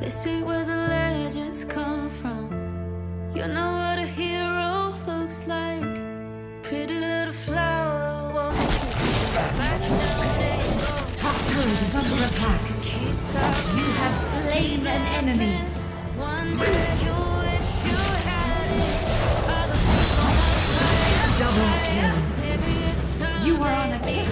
This ain't where the legends come from. You know what a hero looks like. Pretty little flower. won't Top turret is under attack. You have slain an enemy. One day you wish you had it. Kill.